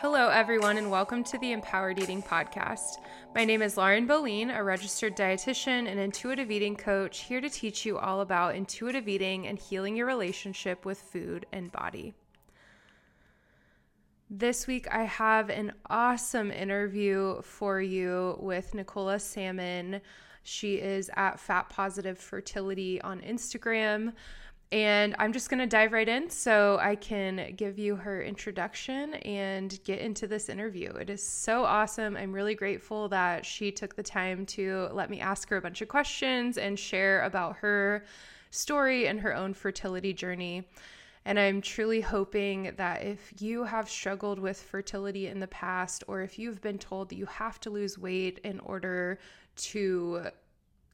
Hello, everyone, and welcome to the Empowered Eating Podcast. My name is Lauren Boleen, a registered dietitian and intuitive eating coach, here to teach you all about intuitive eating and healing your relationship with food and body. This week, I have an awesome interview for you with Nicola Salmon. She is at Fat Positive Fertility on Instagram. And I'm just going to dive right in so I can give you her introduction and get into this interview. It is so awesome. I'm really grateful that she took the time to let me ask her a bunch of questions and share about her story and her own fertility journey. And I'm truly hoping that if you have struggled with fertility in the past, or if you've been told that you have to lose weight in order to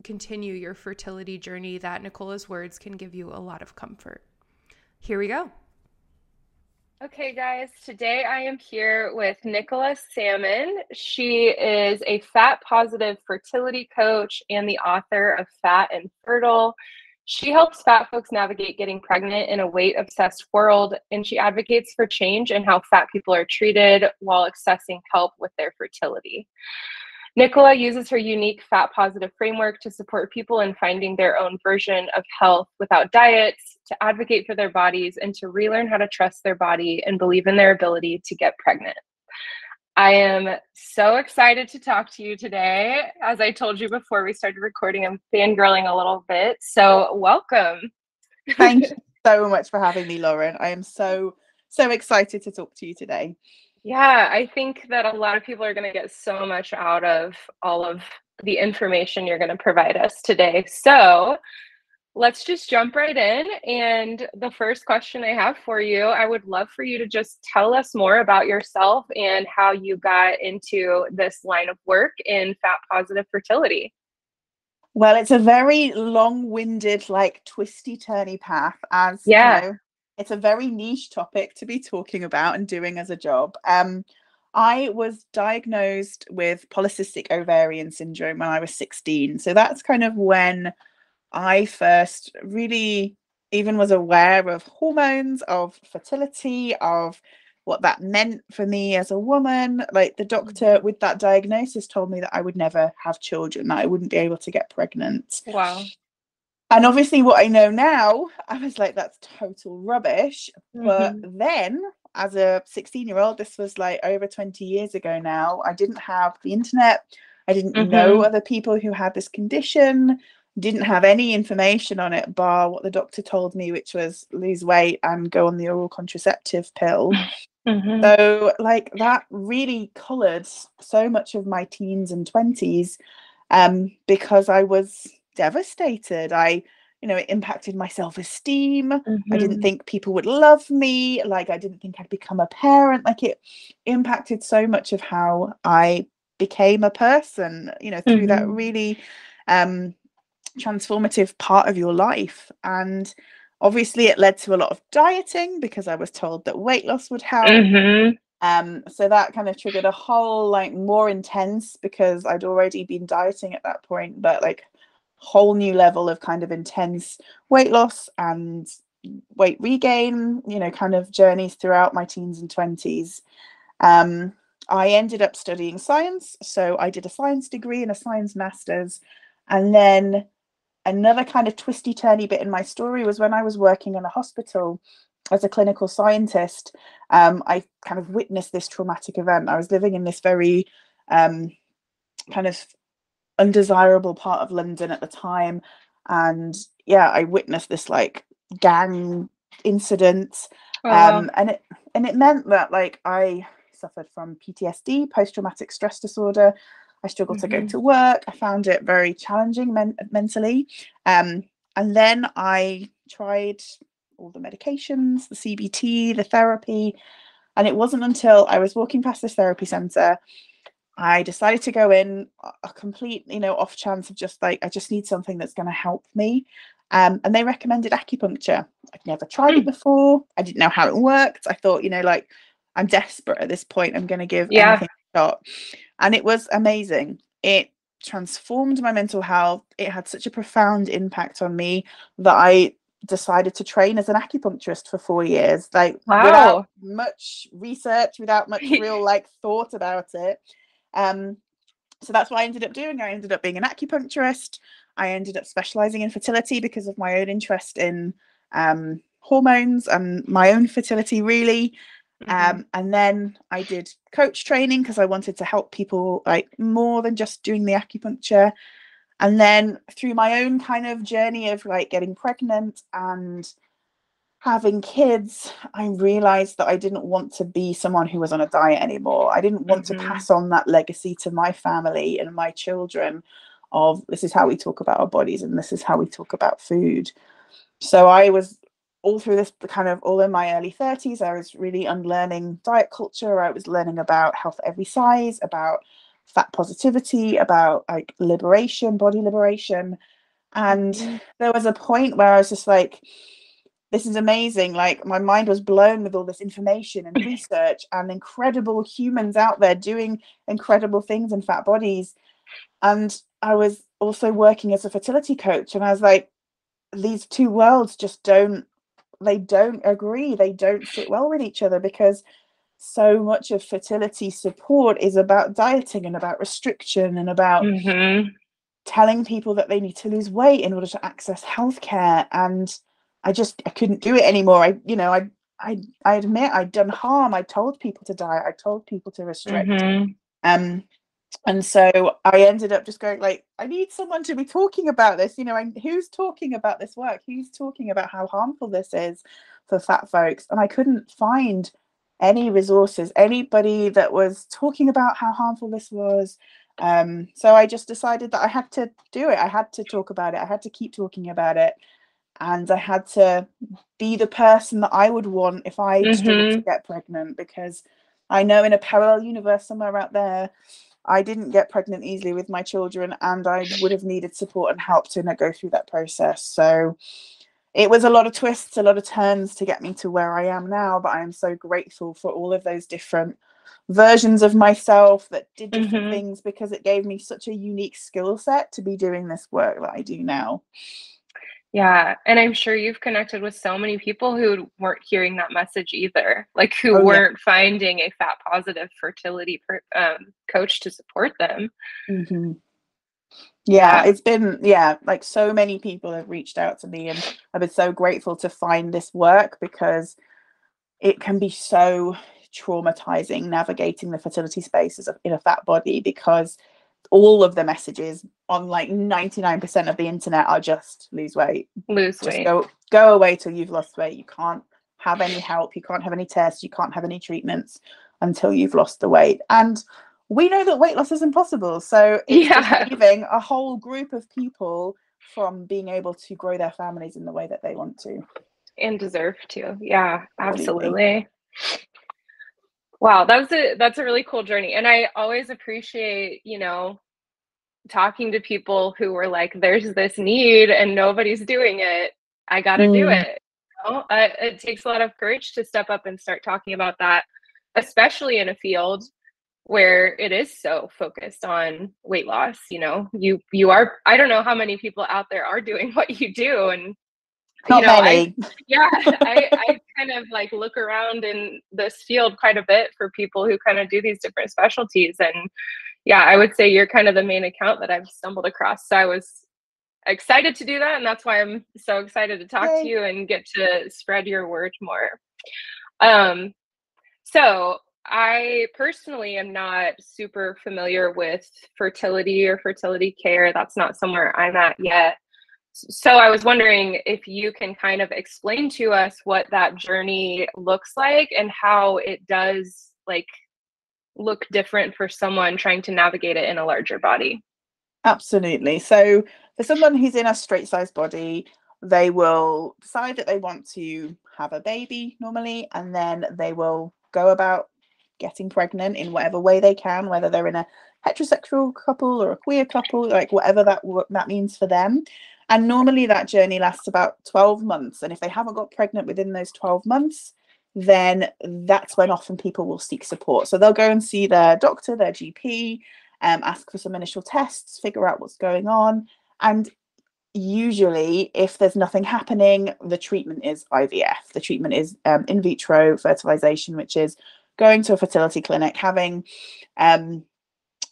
continue your fertility journey, that Nicola's words can give you a lot of comfort. Here we go. Okay, guys, today I am here with Nicola Salmon. She is a fat positive fertility coach and the author of Fat and Fertile. She helps fat folks navigate getting pregnant in a weight obsessed world, and she advocates for change in how fat people are treated while accessing help with their fertility. Nicola uses her unique fat positive framework to support people in finding their own version of health without diets, to advocate for their bodies, and to relearn how to trust their body and believe in their ability to get pregnant. I am so excited to talk to you today. As I told you before we started recording, I'm fangirling a little bit. So, welcome. Thank you so much for having me, Lauren. I am so, so excited to talk to you today. Yeah, I think that a lot of people are going to get so much out of all of the information you're going to provide us today. So let's just jump right in. And the first question I have for you I would love for you to just tell us more about yourself and how you got into this line of work in fat positive fertility. Well, it's a very long winded, like twisty, turny path, as yeah. You know, it's a very niche topic to be talking about and doing as a job. Um, I was diagnosed with polycystic ovarian syndrome when I was 16. So that's kind of when I first really even was aware of hormones, of fertility, of what that meant for me as a woman. Like the doctor Mm-hmm. with that diagnosis told me that I would never have children, that I wouldn't be able to get pregnant. Wow. And obviously, what I know now, I was like, that's total rubbish. But Mhm. then, as a 16 year old, this was like over 20 years ago now, I didn't have the internet. I didn't know Mhm. other people who had this condition, didn't have any information on it, bar what the doctor told me, which was lose weight and go on the oral contraceptive pill. Mhm. So, like, that really colored so much of my teens and 20s um, because I was devastated. I, you know, it impacted my self esteem. I didn't Mhm. think people would love me. Like, I didn't think I'd become a parent. Like, it impacted so much of how I became a person, you know, through that Mhm. really um, transformative part of your life. And obviously, it led to a lot of dieting because I was told that weight loss would help. Mhm. Um, so that kind of triggered a whole like more intense because I'd already been dieting at that point, but like whole new level of kind of intense weight loss and weight regain, you know, kind of journeys throughout my teens and 20s. Um, I ended up studying science. So I did a science degree and a science master's. And then another kind of twisty turny bit in my story was when I was working in a hospital as a clinical scientist, um, I kind of witnessed this traumatic event. I was living in this very um, kind of undesirable part of London at the time. And yeah, I witnessed this like gang incident. Wow. Um, and it and it meant that like I suffered from PTSD, post-traumatic stress disorder. I struggled to go Mhm. to work. I found it very challenging men- mentally. Um, and then I tried all the medications, the CBT, the therapy. And it wasn't until I was walking past this therapy center, I decided to go in a- a complete, you know, off chance of just like, I just need something that's going to help me. Um, and they recommended acupuncture. I'd never tried it Hmm. before. I didn't know how it worked. I thought, you know, like I'm desperate at this point. I'm going to give Yeah. anything a shot. And it was amazing. It transformed my mental health. It had such a profound impact on me that I decided to train as an acupuncturist for four years, like wow. without much research, without much real like thought about it. Um, so that's what I ended up doing. I ended up being an acupuncturist. I ended up specializing in fertility because of my own interest in um, hormones and my own fertility, really. Mm-hmm. Um, and then I did coach training because I wanted to help people like more than just doing the acupuncture. And then through my own kind of journey of like getting pregnant and having kids, I realized that I didn't want to be someone who was on a diet anymore. I didn't want mm-hmm. to pass on that legacy to my family and my children of this is how we talk about our bodies and this is how we talk about food. So I was all through this kind of all in my early 30s, I was really unlearning diet culture. I was learning about health every size, about fat positivity, about like liberation, body liberation. And mm-hmm. there was a point where I was just like, this is amazing. Like my mind was blown with all this information and research and incredible humans out there doing incredible things in fat bodies. And I was also working as a fertility coach, and I was like, these two worlds just don't they don't agree they don't sit well with each other because so much of fertility support is about dieting and about restriction and about mm-hmm. telling people that they need to lose weight in order to access healthcare and i just i couldn't do it anymore. I you know i i, I admit i'd done harm. I told people to diet i told people to restrict. Mm-hmm. um and so i ended up just going like i need someone to be talking about this. You know and who's talking about this work? Who's talking about how harmful this is for fat folks? And i couldn't find any resources anybody that was talking about how harmful this was. Um, so i just decided that i had to do it. I had to talk about it. I had to keep talking about it and i had to be the person that i would want if i mm-hmm. struggled to get pregnant because i know in a parallel universe somewhere out there I didn't get pregnant easily with my children, and I would have needed support and help to go through that process. So it was a lot of twists, a lot of turns to get me to where I am now. But I am so grateful for all of those different versions of myself that did different mm-hmm. things because it gave me such a unique skill set to be doing this work that I do now. Yeah. And I'm sure you've connected with so many people who weren't hearing that message either, like who oh, weren't yeah. finding a fat positive fertility per, um, coach to support them. Mm-hmm. Yeah, it's been, yeah, like so many people have reached out to me, and I've been so grateful to find this work because it can be so traumatizing navigating the fertility space a, in a fat body because all of the messages on like 99% of the internet are just lose weight. Lose just weight. Go, go away till you've lost weight. You can't have any help. You can't have any tests. You can't have any treatments until you've lost the weight. And we know that weight loss is impossible. So it's yeah. leaving a whole group of people from being able to grow their families in the way that they want to. And deserve to. Yeah, absolutely. Wow, that's a that's a really cool journey. And I always appreciate, you know, talking to people who were like, there's this need and nobody's doing it. I got to mm. do it. You know? uh, it takes a lot of courage to step up and start talking about that, especially in a field where it is so focused on weight loss you know you you are i don't know how many people out there are doing what you do and not you know, many. I, yeah, I, I kind of like look around in this field quite a bit for people who kind of do these different specialties. And yeah, I would say you're kind of the main account that I've stumbled across. So I was excited to do that. And that's why I'm so excited to talk Yay. to you and get to spread your word more. Um, so I personally am not super familiar with fertility or fertility care. That's not somewhere I'm at yet. So I was wondering if you can kind of explain to us what that journey looks like and how it does like look different for someone trying to navigate it in a larger body. Absolutely. So for someone who's in a straight sized body, they will decide that they want to have a baby normally, and then they will go about getting pregnant in whatever way they can, whether they're in a heterosexual couple or a queer couple, like whatever that that means for them. And normally that journey lasts about 12 months. And if they haven't got pregnant within those 12 months, then that's when often people will seek support. So they'll go and see their doctor, their GP, um, ask for some initial tests, figure out what's going on. And usually, if there's nothing happening, the treatment is IVF. The treatment is um, in vitro fertilization, which is going to a fertility clinic, having um,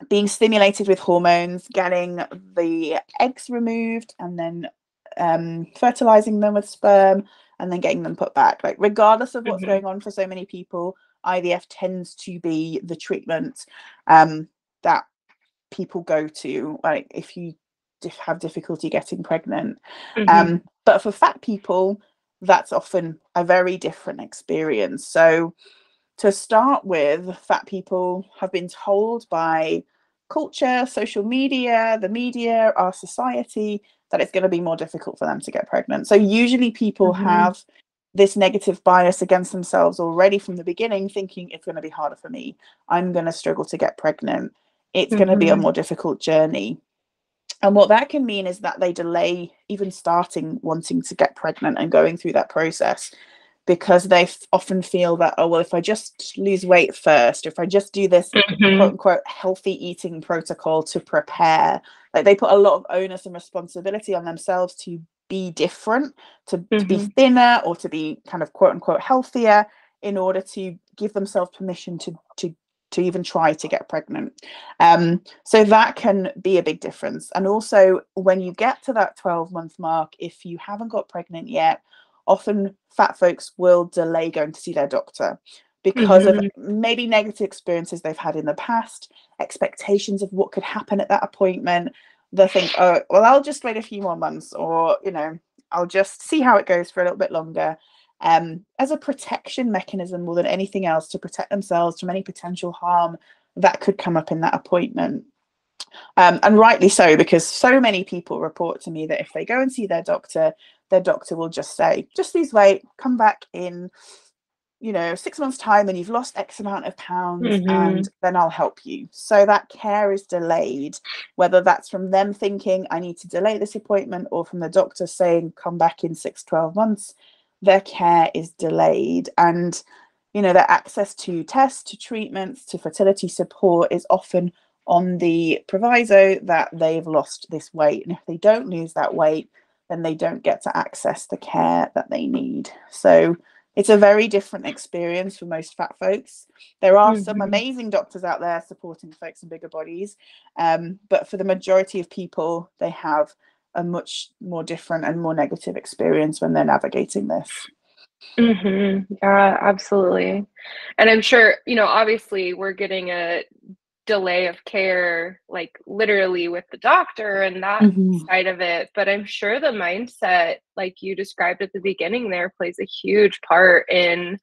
being stimulated with hormones, getting the eggs removed, and then um, fertilizing them with sperm, and then getting them put back. Like, regardless of what's mm-hmm. going on for so many people, IVF tends to be the treatment um, that people go to. Like, if you have difficulty getting pregnant, mm-hmm. um, but for fat people, that's often a very different experience. So, to start with, fat people have been told by culture, social media, the media, our society, that it's going to be more difficult for them to get pregnant. So usually people mm-hmm. have this negative bias against themselves already from the beginning, thinking it's going to be harder for me. I'm going to struggle to get pregnant. It's mm-hmm. going to be a mm-hmm. more difficult journey. And what that can mean is that they delay even starting wanting to get pregnant and going through that process because they f- often feel that oh well if i just lose weight first if i just do this mm-hmm. quote unquote healthy eating protocol to prepare like they put a lot of onus and responsibility on themselves to be different to, mm-hmm. to be mm-hmm. thinner or to be kind of quote unquote healthier in order to give themselves permission to to to even try to get pregnant um, so that can be a big difference and also when you get to that 12 month mark if you haven't got pregnant yet often fat folks will delay going to see their doctor because mm-hmm. of maybe negative experiences they've had in the past, expectations of what could happen at that appointment. They think, oh, well, I'll just wait a few more months, or, you know, I'll just see how it goes for a little bit longer. Um, as a protection mechanism more than anything else to protect themselves from any potential harm that could come up in that appointment. Um, and rightly so, because so many people report to me that if they go and see their doctor, their doctor will just say, just lose weight, come back in, you know, six months' time and you've lost X amount of pounds, mm-hmm. and then I'll help you. So that care is delayed, whether that's from them thinking, I need to delay this appointment, or from the doctor saying, come back in six, 12 months, their care is delayed. And, you know, their access to tests, to treatments, to fertility support is often on the proviso that they've lost this weight. And if they don't lose that weight, then they don't get to access the care that they need. So it's a very different experience for most fat folks. There are mm-hmm. some amazing doctors out there supporting folks in bigger bodies, um, but for the majority of people, they have a much more different and more negative experience when they're navigating this. Mm-hmm. Yeah, absolutely. And I'm sure, you know, obviously we're getting a delay of care like literally with the doctor and that mm-hmm. side of it but i'm sure the mindset like you described at the beginning there plays a huge part in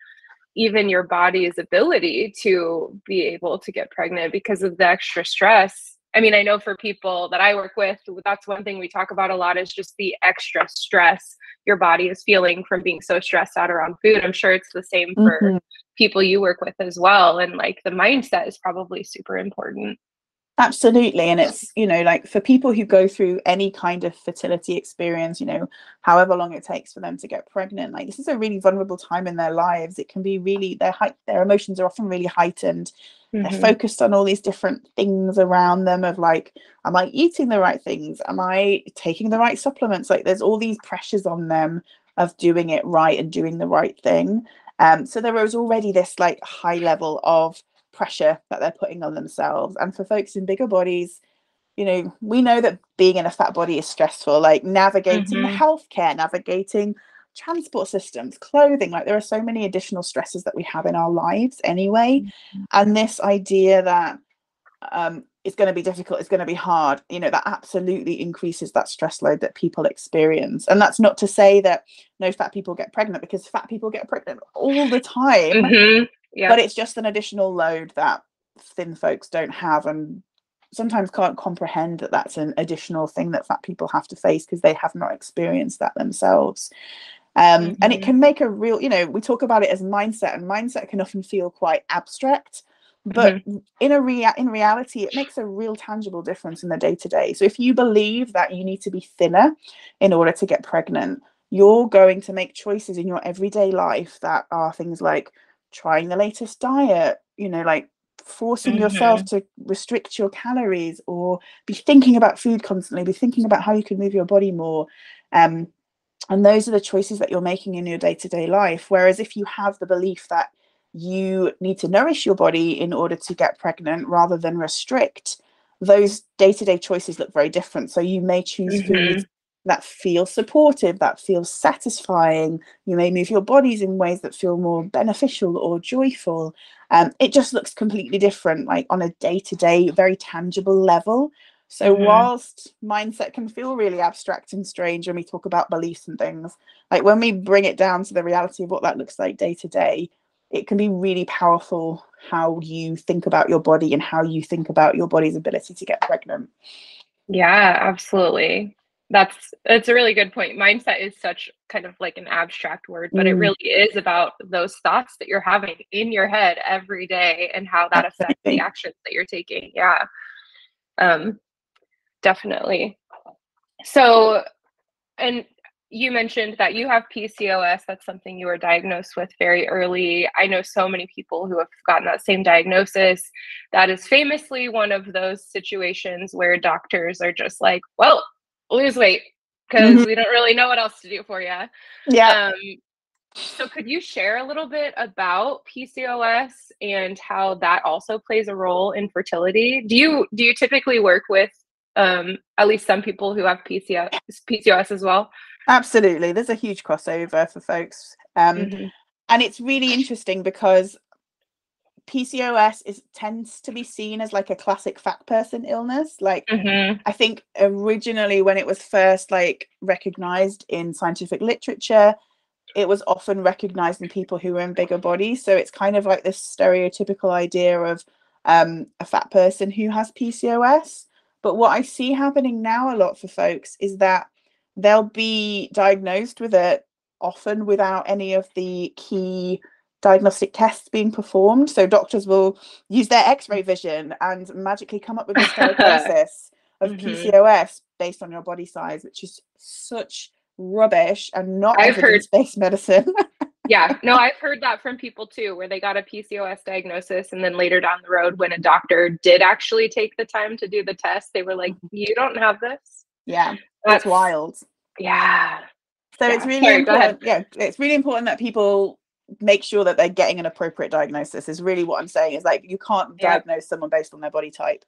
even your body's ability to be able to get pregnant because of the extra stress i mean i know for people that i work with that's one thing we talk about a lot is just the extra stress your body is feeling from being so stressed out around food. I'm sure it's the same for mm-hmm. people you work with as well and like the mindset is probably super important absolutely and it's you know like for people who go through any kind of fertility experience you know however long it takes for them to get pregnant like this is a really vulnerable time in their lives. It can be really their their emotions are often really heightened. Mm-hmm. they're focused on all these different things around them of like am i eating the right things? Am i taking the right supplements? Like there's all these pressures on them of doing it right and doing the right thing. Um, so there was already this like high level of pressure that they're putting on themselves. And for folks in bigger bodies, you know, we know that being in a fat body is stressful, like navigating mm-hmm. the healthcare, navigating transport systems, clothing, like there are so many additional stresses that we have in our lives anyway. Mm-hmm. And this idea that um, it's going to be difficult, it's going to be hard, you know, that absolutely increases that stress load that people experience. And that's not to say that no fat people get pregnant because fat people get pregnant all the time. Mm-hmm. Yeah. But it's just an additional load that thin folks don't have and sometimes can't comprehend that that's an additional thing that fat people have to face because they have not experienced that themselves. Um, mm-hmm. And it mm-hmm. can make a real, you know, we talk about it as mindset, and mindset can often feel quite abstract but mm-hmm. in a rea- in reality it makes a real tangible difference in the day to day so if you believe that you need to be thinner in order to get pregnant you're going to make choices in your everyday life that are things like trying the latest diet you know like forcing mm-hmm. yourself to restrict your calories or be thinking about food constantly be thinking about how you can move your body more um, and those are the choices that you're making in your day-to-day life whereas if you have the belief that you need to nourish your body in order to get pregnant rather than restrict those day-to-day choices look very different so you may choose mm-hmm. foods that feel supportive, that feels satisfying. You may move your bodies in ways that feel more beneficial or joyful. Um, it just looks completely different, like on a day to day, very tangible level. So, mm-hmm. whilst mindset can feel really abstract and strange when we talk about beliefs and things, like when we bring it down to the reality of what that looks like day to day, it can be really powerful how you think about your body and how you think about your body's ability to get pregnant. Yeah, absolutely that's that's a really good point mindset is such kind of like an abstract word but mm. it really is about those thoughts that you're having in your head every day and how that affects the actions that you're taking yeah um definitely so and you mentioned that you have PCOS. That's something you were diagnosed with very early. I know so many people who have gotten that same diagnosis. That is famously one of those situations where doctors are just like, well, lose weight because mm-hmm. we don't really know what else to do for you. Yeah. Um, so could you share a little bit about PCOS and how that also plays a role in fertility? Do you do you typically work with um, at least some people who have PCOS, PCOS as well? Absolutely. There's a huge crossover for folks. Um, mm-hmm. And it's really interesting because PCOS is tends to be seen as like a classic fat person illness. Like mm-hmm. I think originally when it was first like recognized in scientific literature, it was often recognized in people who were in bigger bodies. So it's kind of like this stereotypical idea of um, a fat person who has PCOS. But what I see happening now a lot for folks is that they'll be diagnosed with it often without any of the key diagnostic tests being performed. So doctors will use their X-ray vision and magically come up with a diagnosis of mm-hmm. PCOS based on your body size, which is such rubbish and not I've evidence-based medicine. yeah, no, I've heard that from people too, where they got a PCOS diagnosis and then later down the road, when a doctor did actually take the time to do the test, they were like, mm-hmm. "You don't have this." Yeah, that's, that's wild. Yeah. So yeah. it's really Sorry, important. Yeah, it's really important that people make sure that they're getting an appropriate diagnosis is really what i'm saying is like you can't yeah. diagnose someone based on their body type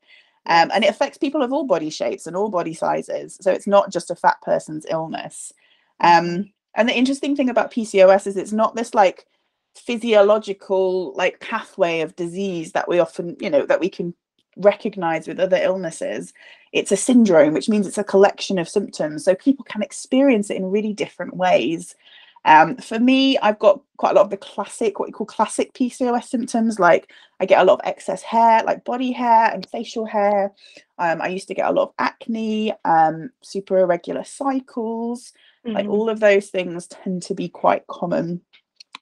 um, and it affects people of all body shapes and all body sizes so it's not just a fat person's illness um, and the interesting thing about pcos is it's not this like physiological like pathway of disease that we often you know that we can recognize with other illnesses it's a syndrome which means it's a collection of symptoms so people can experience it in really different ways um, for me, I've got quite a lot of the classic, what we call classic PCOS symptoms. Like I get a lot of excess hair, like body hair and facial hair. Um, I used to get a lot of acne, um, super irregular cycles. Mm-hmm. Like all of those things tend to be quite common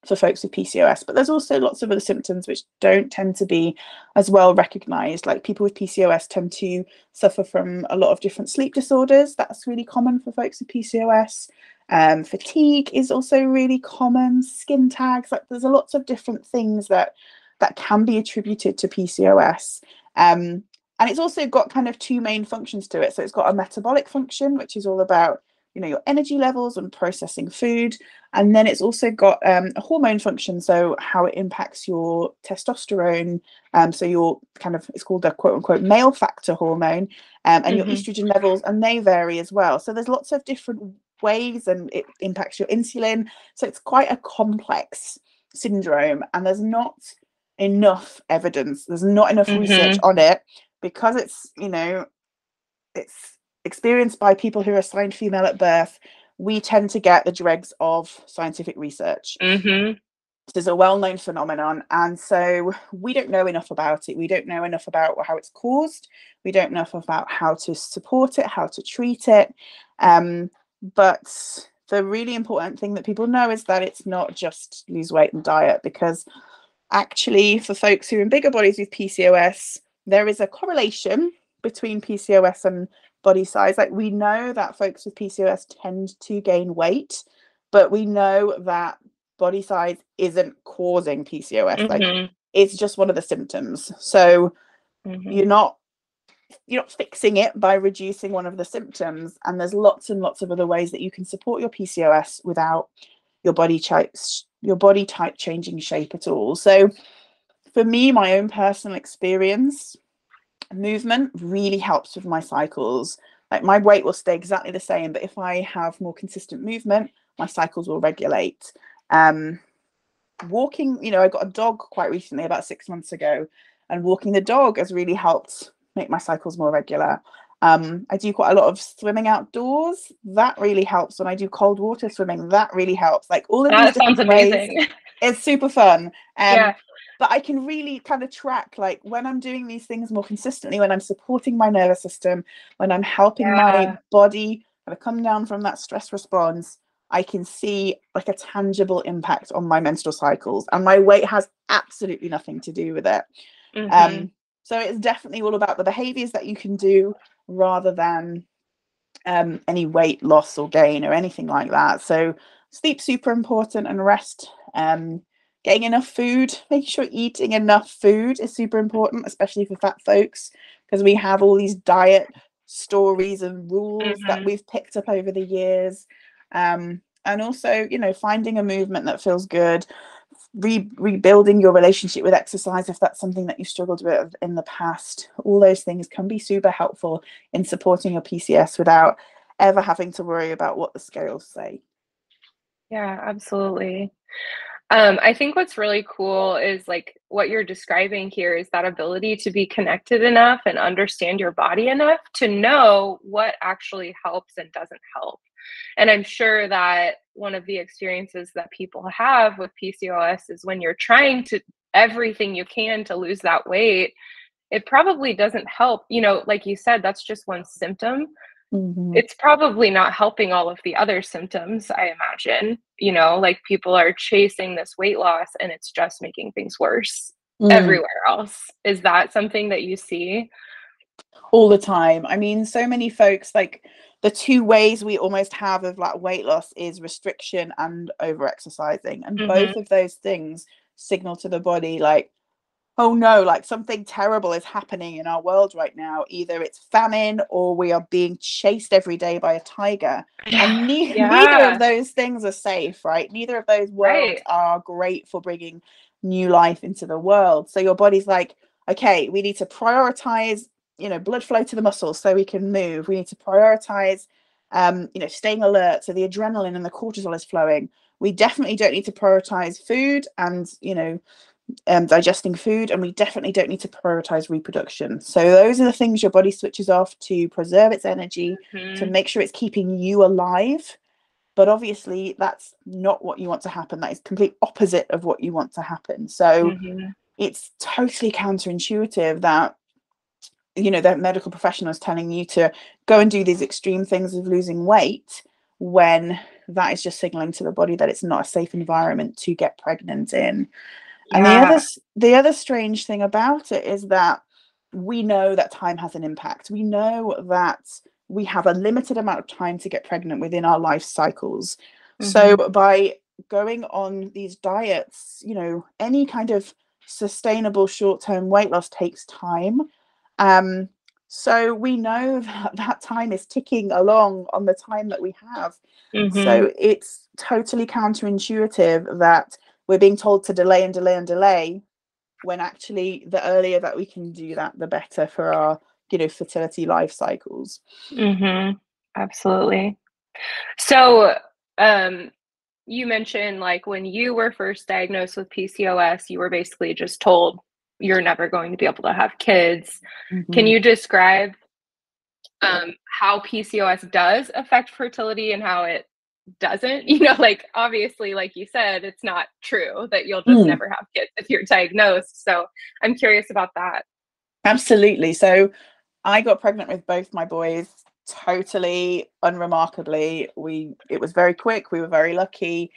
for folks with PCOS. But there's also lots of other symptoms which don't tend to be as well recognized. Like people with PCOS tend to suffer from a lot of different sleep disorders. That's really common for folks with PCOS. Um, fatigue is also really common. Skin tags, like there's a lots of different things that that can be attributed to PCOS. Um, and it's also got kind of two main functions to it. So it's got a metabolic function, which is all about you know your energy levels and processing food, and then it's also got um, a hormone function, so how it impacts your testosterone. Um, so your kind of it's called the quote unquote male factor hormone, um, and mm-hmm. your estrogen levels, and they vary as well. So there's lots of different ways and it impacts your insulin. So it's quite a complex syndrome, and there's not enough evidence, there's not enough mm-hmm. research on it because it's, you know, it's experienced by people who are assigned female at birth. We tend to get the dregs of scientific research. Mm-hmm. There's a well known phenomenon, and so we don't know enough about it. We don't know enough about how it's caused. We don't know enough about how to support it, how to treat it. Um, but the really important thing that people know is that it's not just lose weight and diet, because actually, for folks who are in bigger bodies with PCOS, there is a correlation between PCOS and body size. Like we know that folks with PCOS tend to gain weight, but we know that body size isn't causing PCOS. Mm-hmm. Like it's just one of the symptoms. So Mhm. you're not you're not fixing it by reducing one of the symptoms and there's lots and lots of other ways that you can support your PCOS without your body type your body type changing shape at all. So for me my own personal experience movement really helps with my cycles. Like my weight will stay exactly the same but if I have more consistent movement my cycles will regulate. Um walking, you know, I got a dog quite recently about 6 months ago and walking the dog has really helped make my cycles more regular. Um, I do quite a lot of swimming outdoors. That really helps when I do cold water swimming. That really helps. Like all of That these sounds ways, amazing. it's super fun. Um, yeah. but I can really kind of track like when I'm doing these things more consistently, when I'm supporting my nervous system, when I'm helping Yeah. my body kind of come down from that stress response, I can see like a tangible impact on my menstrual cycles. And my weight has absolutely nothing to do with it. Mhm. Um, so it's definitely all about the behaviors that you can do rather than um, any weight loss or gain or anything like that. So sleep super important and rest. Um, getting enough food, making sure eating enough food is super important, especially for fat folks, because we have all these diet stories and rules that Mhm. we've picked up over the years. Um, and also, you know, finding a movement that feels good, re- rebuilding your relationship with exercise if that's something that you struggled with in the past. All those things can be super helpful in supporting your PCOS without ever having to worry about what the scales say. Yeah, absolutely. Um, I think what's really cool is like what you're describing here is that ability to be connected enough and understand your body enough to know what actually helps and doesn't help. And I'm sure that one of the experiences that people have with PCOS is when you're trying to everything you can to lose that weight, it probably doesn't help. You know, like you said, that's just one symptom Mhm. it's probably not helping all of the other symptoms i imagine you know like people are chasing this weight loss and it's just making things worse Mm. everywhere else is that something that you see all the time. I mean, so many folks like the two ways we almost have of like weight loss is restriction and over exercising. And both mm-hmm. of those things signal to the body like, oh no, like something terrible is happening in our world right now. Either it's famine or we are being chased every day by a tiger. And ne- neither of those things are safe, right? Neither of those worlds Right. are great for bringing new life into the world. So your body's like, okay, we need to prioritize, you know, blood flow to the muscles so we can move. We need to prioritize, um, you know, staying alert so the adrenaline and the cortisol is flowing. We definitely don't need to prioritize food and, you know, um, digesting food, and we definitely don't need to prioritize reproduction. So those are the things your body switches off to preserve its energy, to Mhm. make sure it's keeping you alive. But obviously, that's not what you want to happen. That is complete opposite of what you want to happen. So Mhm. it's totally counterintuitive that you know the medical professional is telling you to go and do these extreme things of losing weight when that is just signaling to the body that it's not a safe environment to get pregnant in. And the other the other strange thing about it is that we know that time has an impact. We know that we have a limited amount of time to get pregnant within our life cycles. So mm-hmm. by going on these diets, you know, any kind of sustainable short-term weight loss takes time. Um, so we know that that time is ticking along on the time that we have. Mhm. So it's totally counterintuitive that we're being told to delay and delay and delay when actually the earlier that we can do that, the better for our, you know, fertility life cycles. Mhm. Absolutely. So, um, you mentioned like when you were first diagnosed with PCOS, you were basically just told you're never going to be able to have kids. Can Mhm. you describe um, how PCOS does affect fertility and how it doesn't? You know, like obviously, like you said, it's not true that you'll just Mm. never have kids if you're diagnosed. So I'm curious about that. Absolutely. So I got pregnant with both my boys totally unremarkably. We it was very quick, we were very lucky.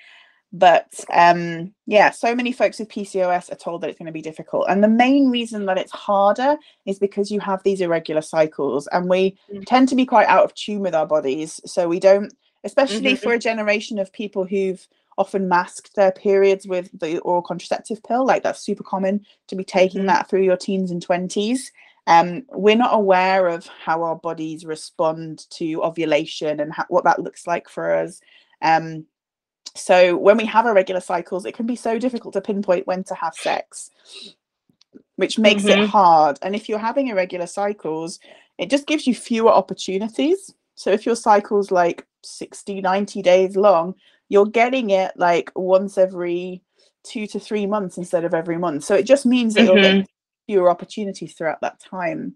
But um yeah, so many folks with PCOS are told that it's going to be difficult. And the main reason that it's harder is because you have these irregular cycles and we Mm. tend to be quite out of tune with our bodies. So we don't especially Mhm. for a generation of people who've often masked their periods with the oral contraceptive pill. Like that's super common to be taking mm-hmm. that through your teens and 20s. Um, we're not aware of how our bodies respond to ovulation and how, what that looks like for us. Um, so when we have irregular cycles, it can be so difficult to pinpoint when to have sex, which makes mm-hmm. it hard. And if you're having irregular cycles, it just gives you fewer opportunities. So if your cycle's like 60, 90 days long, you're getting it like once every two to three months instead of every month. So it just means that mm-hmm. you'll get fewer opportunities throughout that time.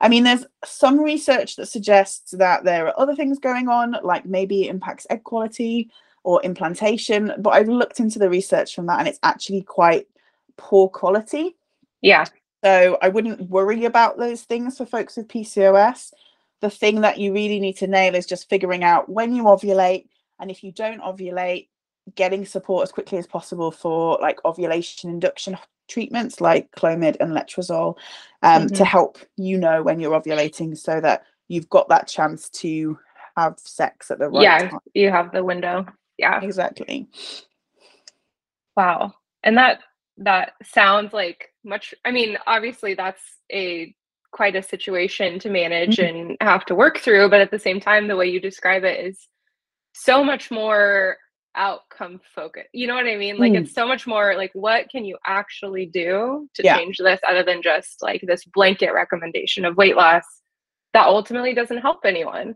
I mean, there's some research that suggests that there are other things going on, like maybe it impacts egg quality or implantation, but I've looked into the research from that and it's actually quite poor quality. Yeah. So I wouldn't worry about those things for folks with PCOS. The thing that you really need to nail is just figuring out when you ovulate and if you don't ovulate, getting support as quickly as possible for like ovulation induction treatments like Clomid and Letrozole um, mm-hmm. to help you know when you're ovulating so that you've got that chance to have sex at the right yeah, time. you have the window. Yeah. Exactly. Wow. And that that sounds like much I mean, obviously that's a quite a situation to manage mm-hmm. and have to work through, but at the same time the way you describe it is so much more outcome focused. You know what I mean? Like mm. it's so much more like what can you actually do to yeah. change this other than just like this blanket recommendation of weight loss that ultimately doesn't help anyone.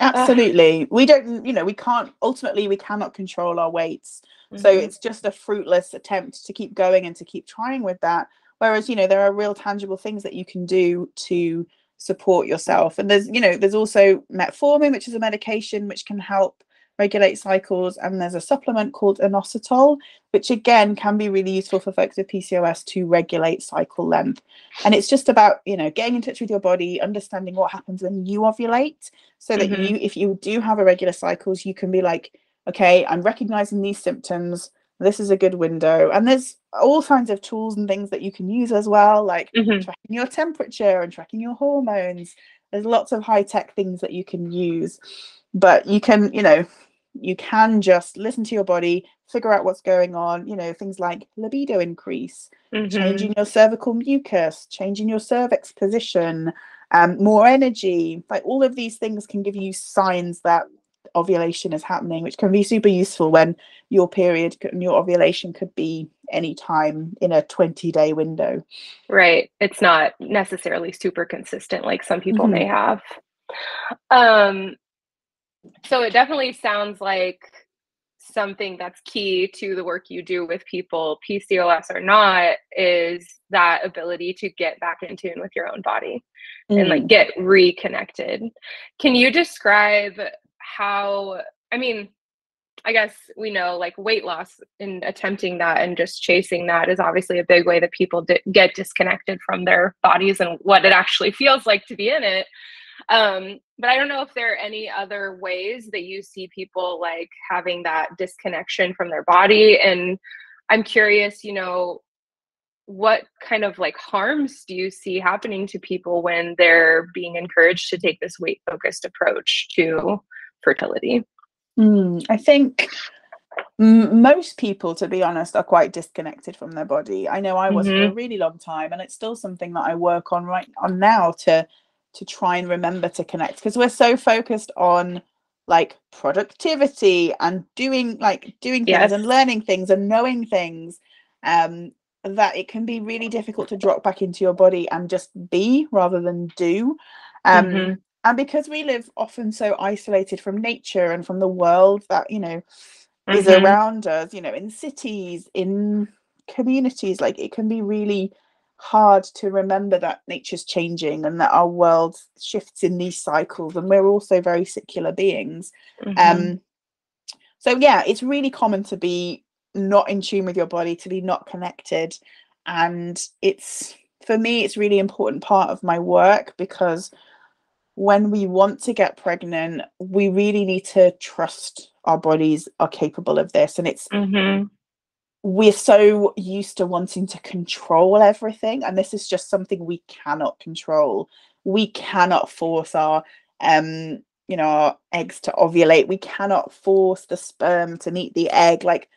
Absolutely. we don't, you know, we can't, ultimately, we cannot control our weights. Mm-hmm. So it's just a fruitless attempt to keep going and to keep trying with that. Whereas, you know, there are real tangible things that you can do to support yourself. And there's, you know, there's also metformin, which is a medication which can help regulate cycles. And there's a supplement called inositol, which again can be really useful for folks with PCOS to regulate cycle length. And it's just about, you know, getting in touch with your body, understanding what happens when you ovulate, so that mm-hmm. you, if you do have irregular cycles, you can be like, okay, I'm recognizing these symptoms. This is a good window. And there's all kinds of tools and things that you can use as well, like mm-hmm. tracking your temperature and tracking your hormones. There's lots of high tech things that you can use. But you can, you know, you can just listen to your body figure out what's going on you know things like libido increase mm-hmm. changing your cervical mucus changing your cervix position um, more energy like all of these things can give you signs that ovulation is happening which can be super useful when your period and your ovulation could be any time in a 20 day window right it's not necessarily super consistent like some people mm-hmm. may have um so it definitely sounds like something that's key to the work you do with people, PCOS or not, is that ability to get back in tune with your own body mm. and like mm. get reconnected. Can you describe how, I mean, I guess we know like weight loss in attempting that and just chasing that is obviously a big way that people di- get disconnected from their bodies and what it actually feels like to be in it. Um, but I don't know if there are any other ways that you see people like having that disconnection from their body. And I'm curious, you know, what kind of like harms do you see happening to people when they're being encouraged to take this weight focused approach to fertility? Mm, I think most people to be honest are quite disconnected from their body i know i was mm-hmm. for a really long time and it's still something that i work on right on now to to try and remember to connect because we're so focused on like productivity and doing like doing things yes. and learning things and knowing things um that it can be really difficult to drop back into your body and just be rather than do um mm-hmm. and because we live often so isolated from nature and from the world that you know mm-hmm. is around us you know in cities in communities like it can be really hard to remember that nature's changing and that our world shifts in these cycles and we're also very secular beings mm-hmm. um so yeah it's really common to be not in tune with your body to be not connected and it's for me it's really important part of my work because when we want to get pregnant we really need to trust our bodies are capable of this and it's mm-hmm we're so used to wanting to control everything and this is just something we cannot control. We cannot force our um you know our eggs to ovulate. We cannot force the sperm to meet the egg. Like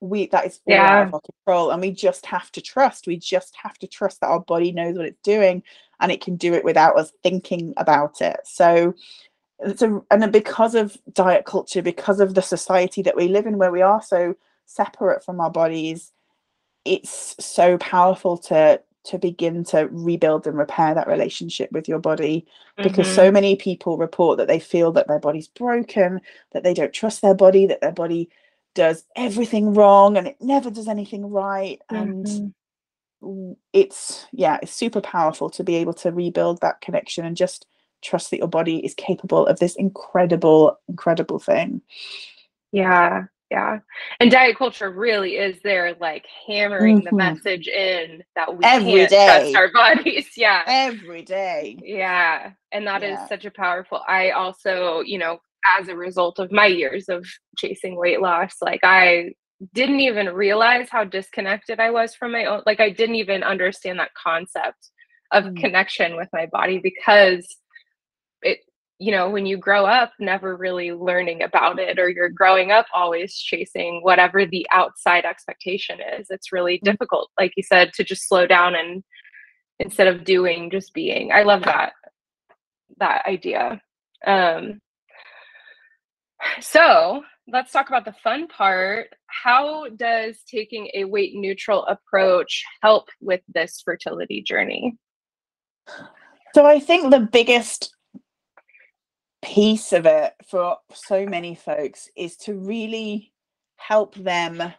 we that is all yeah. out of our control and we just have to trust. We just have to trust that our body knows what it's doing and it can do it without us thinking about it. So it's a and because of diet culture because of the society that we live in where we are so separate from our bodies it's so powerful to to begin to rebuild and repair that relationship with your body because mm-hmm. so many people report that they feel that their body's broken that they don't trust their body that their body does everything wrong and it never does anything right mm-hmm. and it's yeah it's super powerful to be able to rebuild that connection and just trust that your body is capable of this incredible incredible thing yeah yeah and diet culture really is there like hammering mm-hmm. the message in that we every can't day. trust our bodies yeah every day yeah and that yeah. is such a powerful i also you know as a result of my years of chasing weight loss like i didn't even realize how disconnected i was from my own like i didn't even understand that concept of mm-hmm. connection with my body because you know, when you grow up never really learning about it, or you're growing up always chasing whatever the outside expectation is, it's really mm-hmm. difficult, like you said, to just slow down and instead of doing, just being. I love that that idea. Um, so let's talk about the fun part. How does taking a weight neutral approach help with this fertility journey? So I think the biggest piece of it for so many folks is to really help them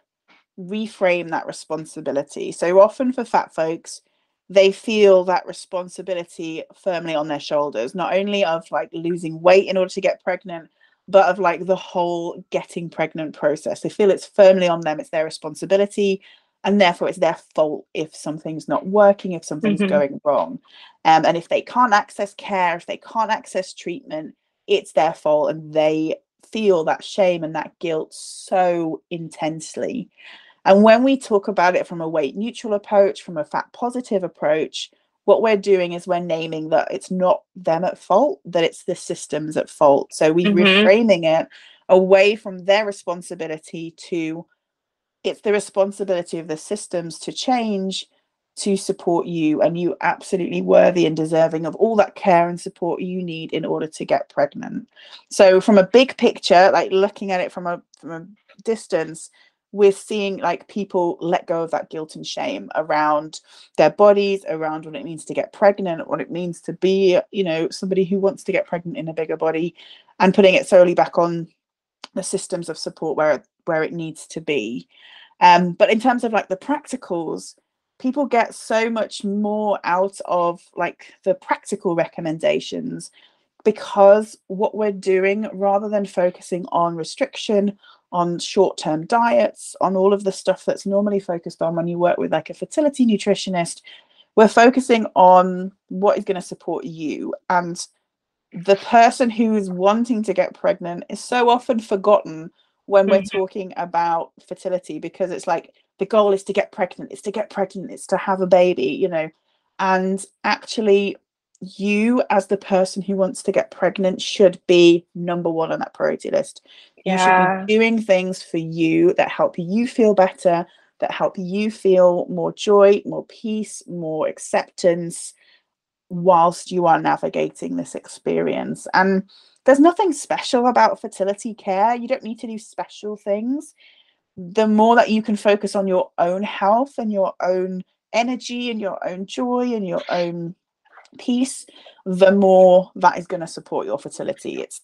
reframe that responsibility. So often for fat folks, they feel that responsibility firmly on their shoulders, not only of like losing weight in order to get pregnant, but of like the whole getting pregnant process. They feel it's firmly on them, it's their responsibility, and therefore it's their fault if something's not working, if something's mm-hmm. going wrong. Um, and if they can't access care, if they can't access treatment, it's their fault and they feel that shame and that guilt so intensely. And when we talk about it from a weight neutral approach, from a fat positive approach, what we're doing is we're naming that it's not them at fault, that it's the systems at fault. So we're mm-hmm. reframing it away from their responsibility to it's the responsibility of the systems to change to support you and you absolutely worthy and deserving of all that care and support you need in order to get pregnant. So from a big picture like looking at it from a from a distance we're seeing like people let go of that guilt and shame around their bodies around what it means to get pregnant what it means to be you know somebody who wants to get pregnant in a bigger body and putting it solely back on the systems of support where where it needs to be. Um, but in terms of like the practicals people get so much more out of like the practical recommendations because what we're doing rather than focusing on restriction on short-term diets on all of the stuff that's normally focused on when you work with like a fertility nutritionist we're focusing on what is going to support you and the person who is wanting to get pregnant is so often forgotten when we're mm-hmm. talking about fertility because it's like the goal is to get pregnant it's to get pregnant it's to have a baby you know. And actually you as the person who wants to get pregnant should be number one on that priority list. Yeah. you should be doing things for you that help you feel better that help you feel more joy more peace more acceptance whilst you are navigating this experience. And there's nothing special about fertility care. You don't need to do special things the more that you can focus on your own health and your own energy and your own joy and your own peace, the more that is going to support your fertility. It's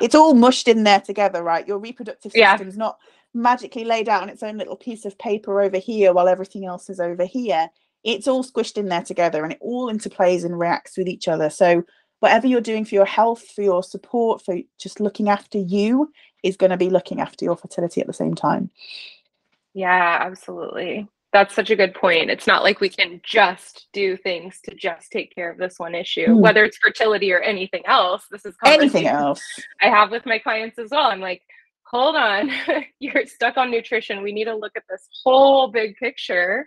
it's all mushed in there together, right? Your reproductive system's yeah. not magically laid out on its own little piece of paper over here while everything else is over here. It's all squished in there together and it all interplays and reacts with each other. So whatever you're doing for your health, for your support, for just looking after you, is going to be looking after your fertility at the same time. Yeah, absolutely. That's such a good point. It's not like we can just do things to just take care of this one issue, mm. whether it's fertility or anything else. This is anything else I have with my clients as well. I'm like, hold on, you're stuck on nutrition. We need to look at this whole big picture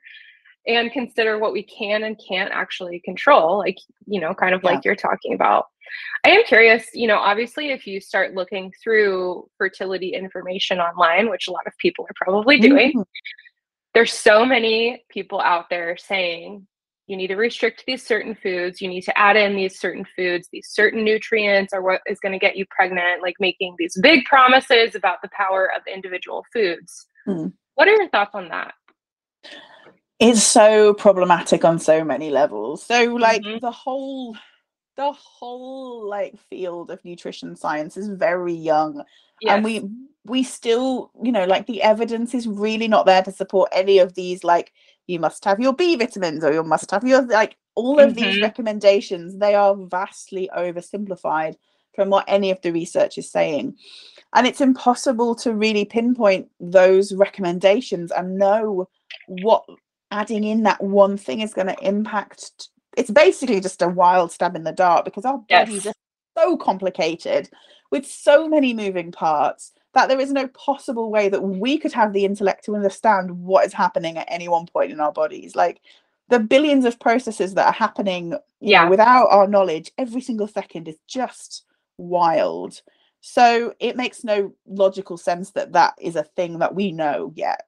and consider what we can and can't actually control, like, you know, kind of yeah. like you're talking about. I am curious, you know, obviously, if you start looking through fertility information online, which a lot of people are probably doing, mm-hmm. there's so many people out there saying you need to restrict these certain foods, you need to add in these certain foods, these certain nutrients are what is going to get you pregnant, like making these big promises about the power of individual foods. Mm. What are your thoughts on that? It's so problematic on so many levels. So, like, mm-hmm. the whole the whole like field of nutrition science is very young yes. and we we still you know like the evidence is really not there to support any of these like you must have your b vitamins or you must have your like all of mm-hmm. these recommendations they are vastly oversimplified from what any of the research is saying and it's impossible to really pinpoint those recommendations and know what adding in that one thing is going to impact it's basically just a wild stab in the dark because our bodies yes. are so complicated with so many moving parts that there is no possible way that we could have the intellect to understand what is happening at any one point in our bodies. Like the billions of processes that are happening yeah know, without our knowledge every single second is just wild. So it makes no logical sense that that is a thing that we know yet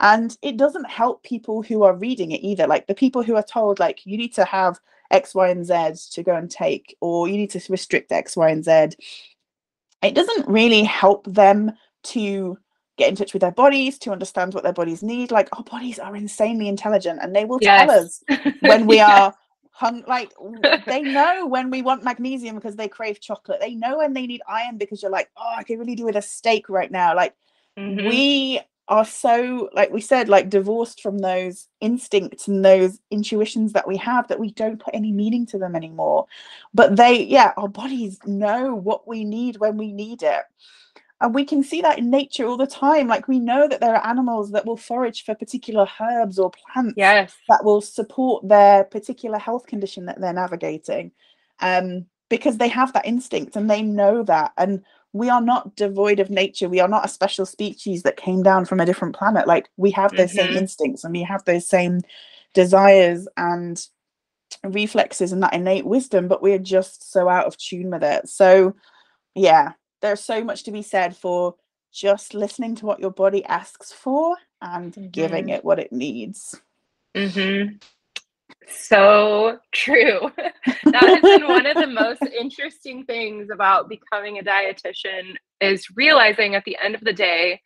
and it doesn't help people who are reading it either like the people who are told like you need to have x y and z to go and take or you need to restrict x y and z it doesn't really help them to get in touch with their bodies to understand what their bodies need like our bodies are insanely intelligent and they will yes. tell us when we are hung like they know when we want magnesium because they crave chocolate they know when they need iron because you're like oh i could really do with a steak right now like mm-hmm. we are so like we said like divorced from those instincts and those intuitions that we have that we don't put any meaning to them anymore. But they yeah our bodies know what we need when we need it. And we can see that in nature all the time. Like we know that there are animals that will forage for particular herbs or plants yes. that will support their particular health condition that they're navigating um because they have that instinct and they know that. And we are not devoid of nature. We are not a special species that came down from a different planet. Like we have those mm-hmm. same instincts and we have those same desires and reflexes and that innate wisdom, but we're just so out of tune with it. So, yeah, there's so much to be said for just listening to what your body asks for and mm-hmm. giving it what it needs. Mm-hmm. So true. that has been one of the most interesting things about becoming a dietitian is realizing at the end of the day,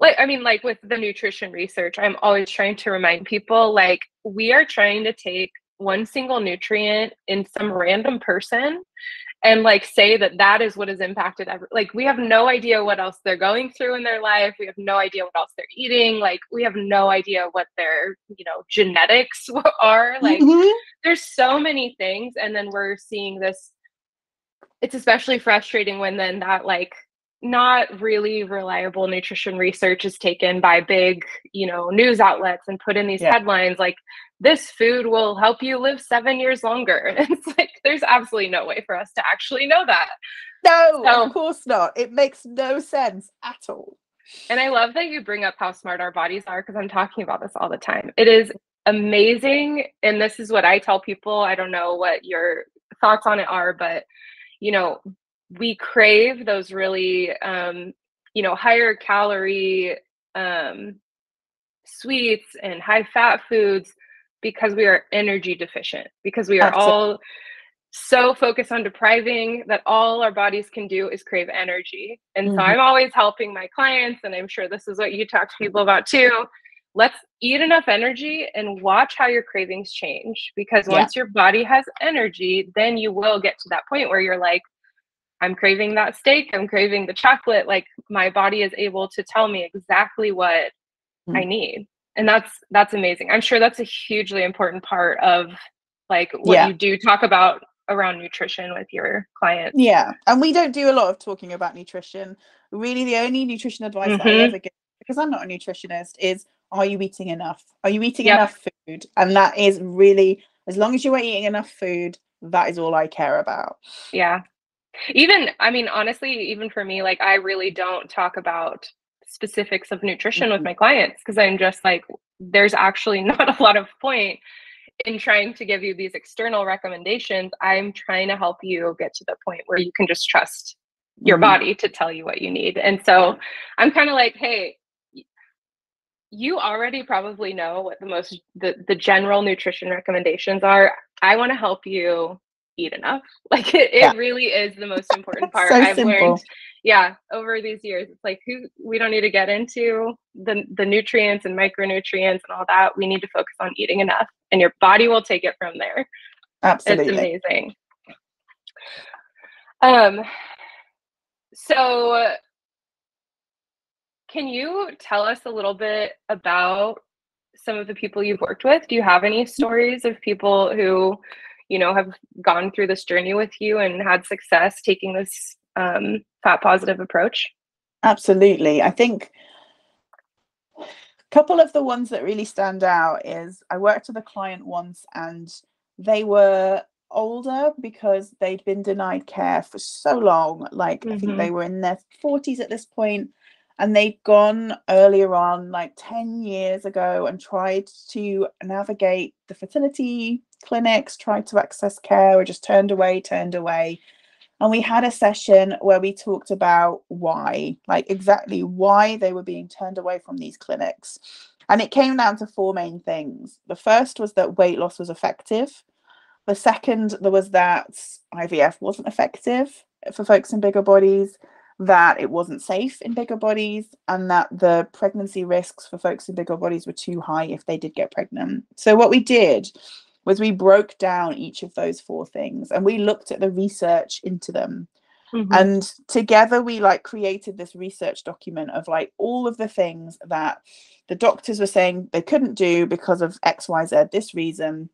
like I mean, like with the nutrition research, I'm always trying to remind people like we are trying to take one single nutrient in some random person and like say that that is what has impacted every like we have no idea what else they're going through in their life. We have no idea what else they're eating. Like we have no idea what their you know genetics are. Like mm-hmm. there's so many things and then we're seeing this it's especially frustrating when then that like not really reliable nutrition research is taken by big you know news outlets and put in these yeah. headlines like this food will help you live seven years longer. It's like there's absolutely no way for us to actually know that. No so, of course not. It makes no sense at all. And i love that you bring up how smart our bodies are because i'm talking about this all the time. It is amazing and this is what i tell people. I don't know what your thoughts on it are but you know we crave those really um, you know higher calorie um, sweets and high fat foods because we are energy deficient because we are Absolutely. all so focused on depriving that all our bodies can do is crave energy and mm-hmm. so i'm always helping my clients and i'm sure this is what you talk to people about too let's eat enough energy and watch how your cravings change because once yeah. your body has energy then you will get to that point where you're like I'm craving that steak, I'm craving the chocolate, like my body is able to tell me exactly what mm. I need. And that's that's amazing. I'm sure that's a hugely important part of like what yeah. you do talk about around nutrition with your clients. Yeah. And we don't do a lot of talking about nutrition. Really the only nutrition advice mm-hmm. that I ever give because I'm not a nutritionist is are you eating enough? Are you eating yep. enough food? And that is really as long as you are eating enough food, that is all I care about. Yeah even i mean honestly even for me like i really don't talk about specifics of nutrition mm-hmm. with my clients because i'm just like there's actually not a lot of point in trying to give you these external recommendations, I'm trying to help you get to the point where you can just trust your mm-hmm. body to tell you what you need. And so I'm kind of like, hey, you already probably know what the most the, the general nutrition recommendations are. I want to help you eat enough. Like it, it yeah. really is the most important part. so I've simple. learned yeah, over these years. It's like who we don't need to get into the the nutrients and micronutrients and all that. We need to focus on eating enough and your body will take it from there. Absolutely. It's amazing. Um so can you tell us a little bit about some of the people you've worked with? Do you have any stories of people who, you know, have gone through this journey with you and had success taking this um, fat positive approach? Absolutely. I think a couple of the ones that really stand out is I worked with a client once and they were older because they'd been denied care for so long. Like mm-hmm. I think they mm-hmm. were in their 40s at this point and they'd gone earlier on like 10 years ago and tried to navigate the fertility clinics tried to access care or just turned away turned away. And we had a session where we talked about why like exactly why they were being turned away from these clinics. And it came down to four main things. The first was that weight loss was effective. The second there was that ivf wasn't effective for folks in bigger bodies that it wasn't safe in bigger bodies and that the pregnancy risks for folks in bigger bodies were too high if they did get pregnant. So, what we did was we broke down each of those four things and we looked at the research into them. Mm-hmm. And together we like created this research document of like all of the things that the doctors were saying they couldn't do because of XYZ, this reason.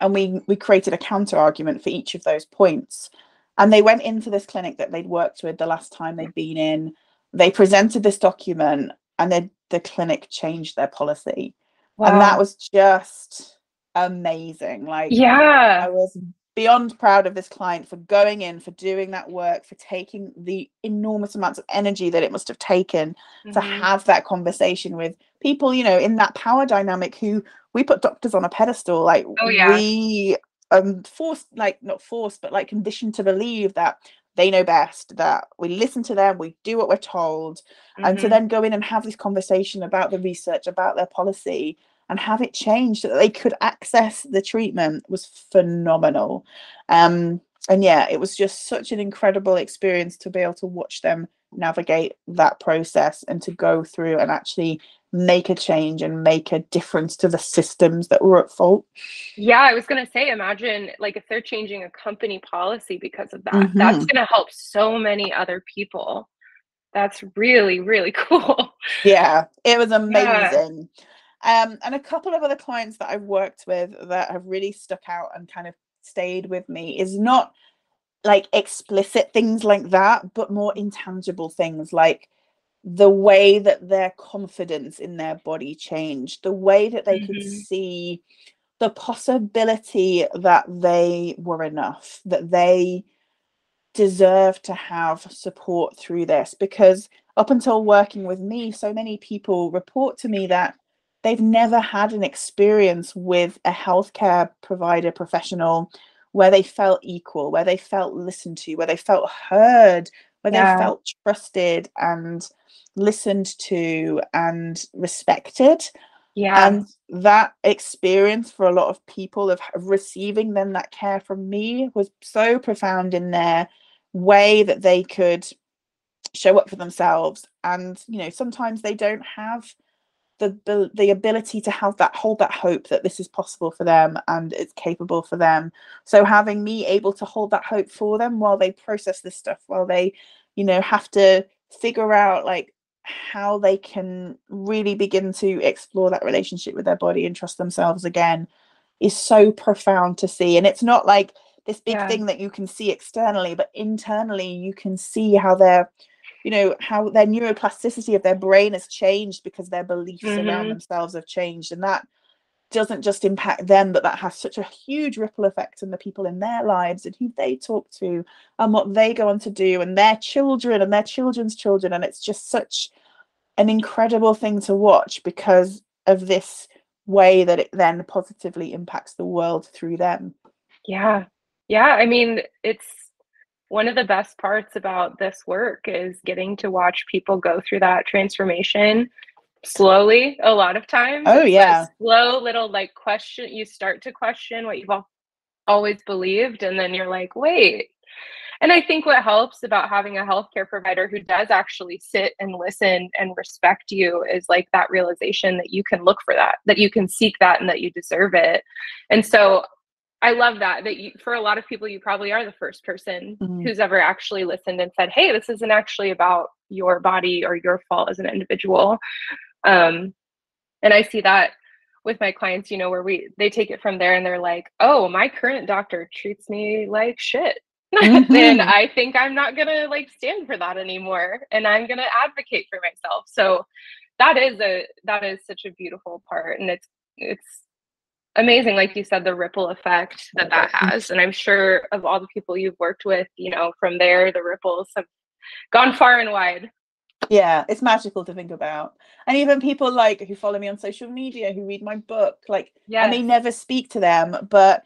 And we we created a counter argument for each of those points and they went into this clinic that they'd worked with the last time they'd been in. They presented this document and then the clinic changed their policy. Wow. And that was just amazing. Like, yeah, I was beyond proud of this client for going in, for doing that work, for taking the enormous amounts of energy that it must have taken mm-hmm. to have that conversation with people, you know, in that power dynamic who we put doctors on a pedestal. Like, oh, yeah. we um forced like not forced but like conditioned to believe that they know best that we listen to them we do what we're told mm-hmm. and to mm-hmm. then go in and have this conversation about the research about their policy and have it changed so that they could access the treatment was phenomenal um and yeah it was just such an incredible experience to be able to watch them navigate that process and to go through and actually make a change and make a difference to the systems that were at fault. Yeah, I was going to say, imagine like if they're changing a company policy because of that, mm-hmm. that's going to help so many other people. That's really, really cool. Yeah, it was amazing. Yeah. Um, and a couple of other clients that I've worked with that have really stuck out and kind of stayed with me is not like explicit things like that, but more intangible things like the way that their confidence in their body changed, the way that they mm-hmm. could see the possibility that they were enough, that they deserve to have support through this. Because up until working with me, so many people report to me that they've never had an experience with a healthcare provider professional where they felt equal, where they felt listened to, where they felt heard, where yeah. they felt trusted and listened to and respected. Yeah. And that experience for a lot of people of, of receiving then that care from me was so profound in their way that they could show up for themselves. And, you know, sometimes they don't have the the ability to have that hold that hope that this is possible for them and it's capable for them so having me able to hold that hope for them while they process this stuff while they you know have to figure out like how they can really begin to explore that relationship with their body and trust themselves again is so profound to see and it's not like this big yeah. thing that you can see externally but internally you can see how they're you know how their neuroplasticity of their brain has changed because their beliefs mm-hmm. around themselves have changed and that doesn't just impact them, but that has such a huge ripple effect on the people in their lives and who they talk to and what they go on to do and their children and their children's children. And it's just such an incredible thing to watch because of this way that it then positively impacts the world through them. Yeah. Yeah. I mean, it's one of the best parts about this work is getting to watch people go through that transformation slowly a lot of times. Oh yeah. Slow little like question you start to question what you've always believed and then you're like, "Wait, and I think what helps about having a healthcare provider who does actually sit and listen and respect you is like that realization that you can look for that, that you can seek that and that you deserve it. And so I love that that you, for a lot of people you probably are the first person mm-hmm. who's ever actually listened and said, "Hey, this isn't actually about your body or your fault as an individual." Um, and I see that with my clients, you know, where we they take it from there and they're like, "Oh, my current doctor treats me like shit." mm-hmm. then I think I'm not gonna like stand for that anymore, and I'm gonna advocate for myself. So that is a that is such a beautiful part, and it's it's amazing, like you said, the ripple effect that that has. And I'm sure of all the people you've worked with, you know, from there the ripples have gone far and wide. Yeah, it's magical to think about. And even people like who follow me on social media, who read my book, like, yeah, I may never speak to them, but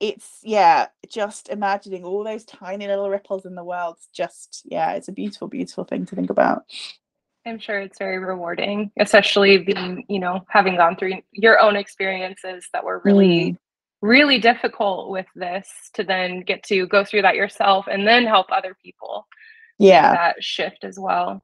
it's yeah just imagining all those tiny little ripples in the world just yeah it's a beautiful beautiful thing to think about i'm sure it's very rewarding especially being you know having gone through your own experiences that were really mm. really difficult with this to then get to go through that yourself and then help other people yeah. that shift as well.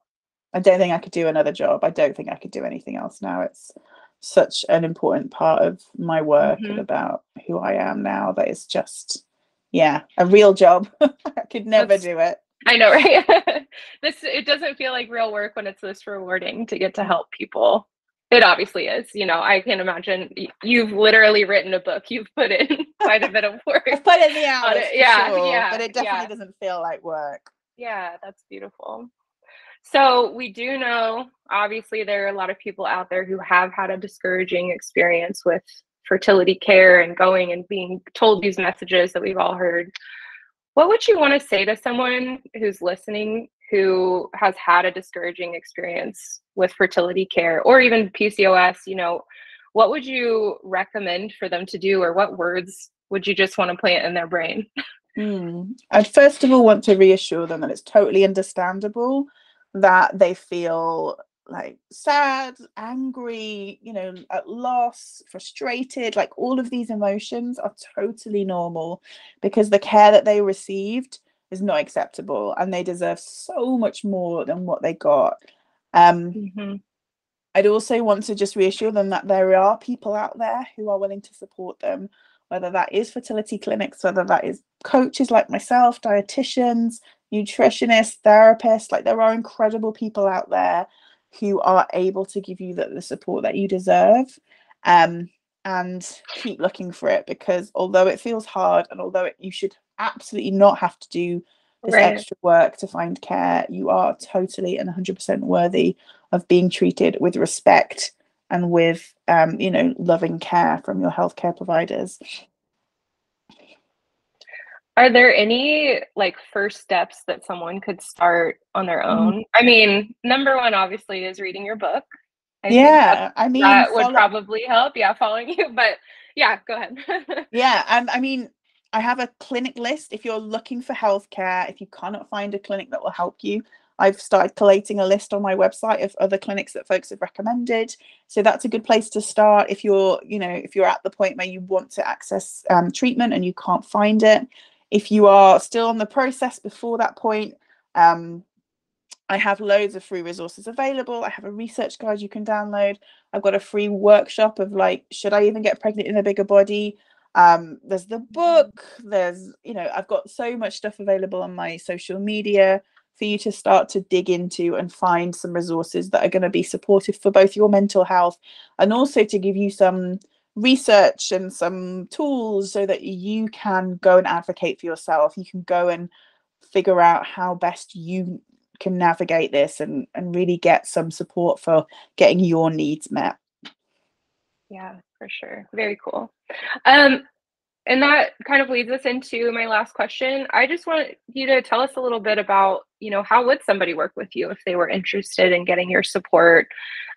I don't think i could do another job. I don't think i could do anything else now. It's such an important part of my work mm-hmm. and about who I am now that it's just yeah a real job. I could never That's, do it I know right? This it doesn't feel like real work when it's this rewarding to get to help people. It obviously is you know I can't imagine you've literally written a book you've put in quite a bit of work I've put in the hours yeah sure, yeah but it definitely yeah. doesn't feel like work. Yeah that's beautiful. So we do know, obviously, there are a lot of people out there who have had a discouraging experience with fertility care and going and being told these messages that we've all heard. What would you want to say to someone who's listening who has had a discouraging experience with fertility care or even PCOS? You know, what would you recommend for them to do, or what words would you just want to plant in their brain? Hmm. I'd first of all want to reassure them that it's totally understandable that they feel like sad, angry, you know, at loss, frustrated, like all of these emotions are totally normal because the care that they received is not acceptable and they deserve so much more than what they got. Um, mm-hmm. I'd also want to just reassure them that there are people out there who are willing to support them, whether that is fertility clinics, whether that is coaches like myself, dietitians, nutritionists, therapists. Like there are incredible people out there who are able to give you the, the support that you deserve. Um, and keep looking for it because although it feels hard and although it, you should absolutely not have to do this right. extra work to find care, you are totally and 100% worthy of being treated with respect and with, um, you know, loving care from your healthcare providers. Are there any like first steps that someone could start on their mm-hmm. own? I mean, number one obviously is reading your book. I yeah, I mean that follow- would probably help. Yeah, following you, but yeah, go ahead. yeah, um, I mean, I have a clinic list. If you're looking for healthcare, if you cannot find a clinic that will help you, I've started collating a list on my website of other clinics that folks have recommended. So that's a good place to start if you're, you know, if you're at the point where you want to access um, treatment and you can't find it. If you are still on the process before that point, um, I have loads of free resources available. I have a research guide you can download. I've got a free workshop of like, should I even get pregnant in a bigger body? Um, there's the book. There's, you know, I've got so much stuff available on my social media for you to start to dig into and find some resources that are going to be supportive for both your mental health and also to give you some research and some tools so that you can go and advocate for yourself. You can go and figure out how best you can navigate this and, and really get some support for getting your needs met. Yeah, for sure. Very cool. Um, and that kind of leads us into my last question. I just want you to tell us a little bit about, you know, how would somebody work with you if they were interested in getting your support?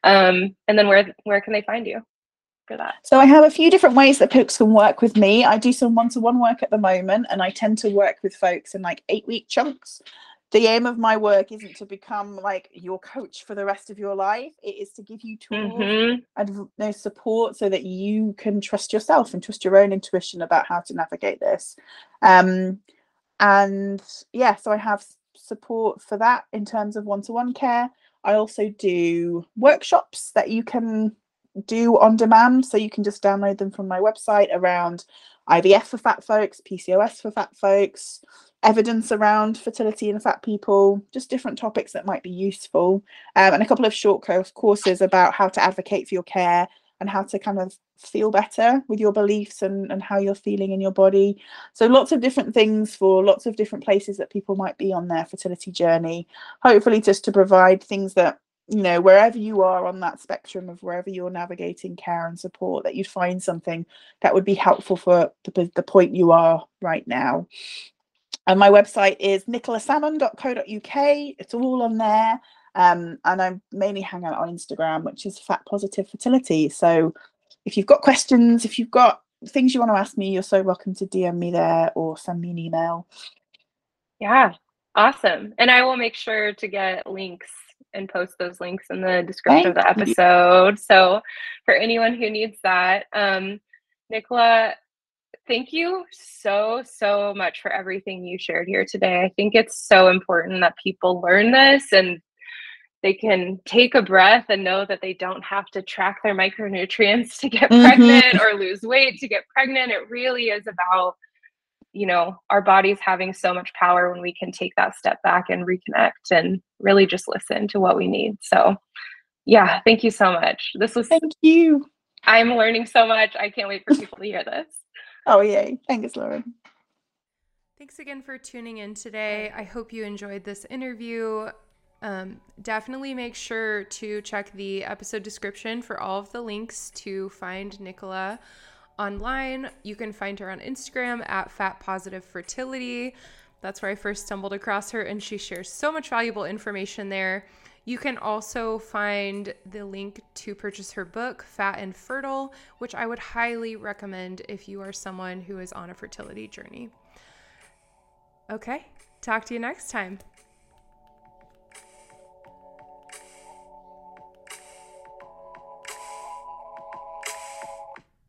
Um, and then where where can they find you? For that? So I have a few different ways that folks can work with me. I do some one-to-one work at the moment, and I tend to work with folks in like eight-week chunks. The aim of my work isn't to become like your coach for the rest of your life. It is to give you tools Mhm. and know, support so that you can trust yourself and trust your own intuition about how to navigate this. Um, and yeah, so I have support for that in terms of one-to-one care. I also do workshops that you can do on demand, so you can just download them from my website around IVF for fat folks, PCOS for fat folks, evidence around fertility in fat people, just different topics that might be useful, um, and a couple of short course courses about how to advocate for your care and how to kind of feel better with your beliefs and, and how you're feeling in your body. So lots of different things for lots of different places that people might be on their fertility journey. Hopefully, just to provide things that you know wherever you are on that spectrum of wherever you're navigating care and support that you find something that would be helpful for the, the point you are right now. And my website is nicolasalmon.co.uk it's all on there. Um, and i mainly hang out on instagram which is fat positive fertility. So if you've got questions if you've got things you want to ask me you're so welcome to dm me there or send me an email. Yeah, awesome. And I will make sure to get links and post those links in the description of the Thank you. episode. So for anyone who needs that, um, Nicola, thank you so, so much for everything you shared here today. I think it's so important that people learn this and they can take a breath and know that they don't have to track their micronutrients to get Mhm. pregnant or lose weight to get pregnant. It really is about you know our bodies having so much power when we can take that step back and reconnect and really just listen to what we need. So yeah thank you so much. This was thank you. I'm learning so much. I can't wait for people to hear this. Oh yay. Thanks lauren Thanks again for tuning in today. I hope you enjoyed this interview. Um, definitely make sure to check the episode description for all of the links to find Nicola online. You can find her on Instagram at Fat Positive Fertility. That's where I first stumbled across her, and she shares so much valuable information there. You can also find the link to purchase her book, Fat and Fertile, which I would highly recommend if you are someone who is on a fertility journey. Okay, talk to you next time.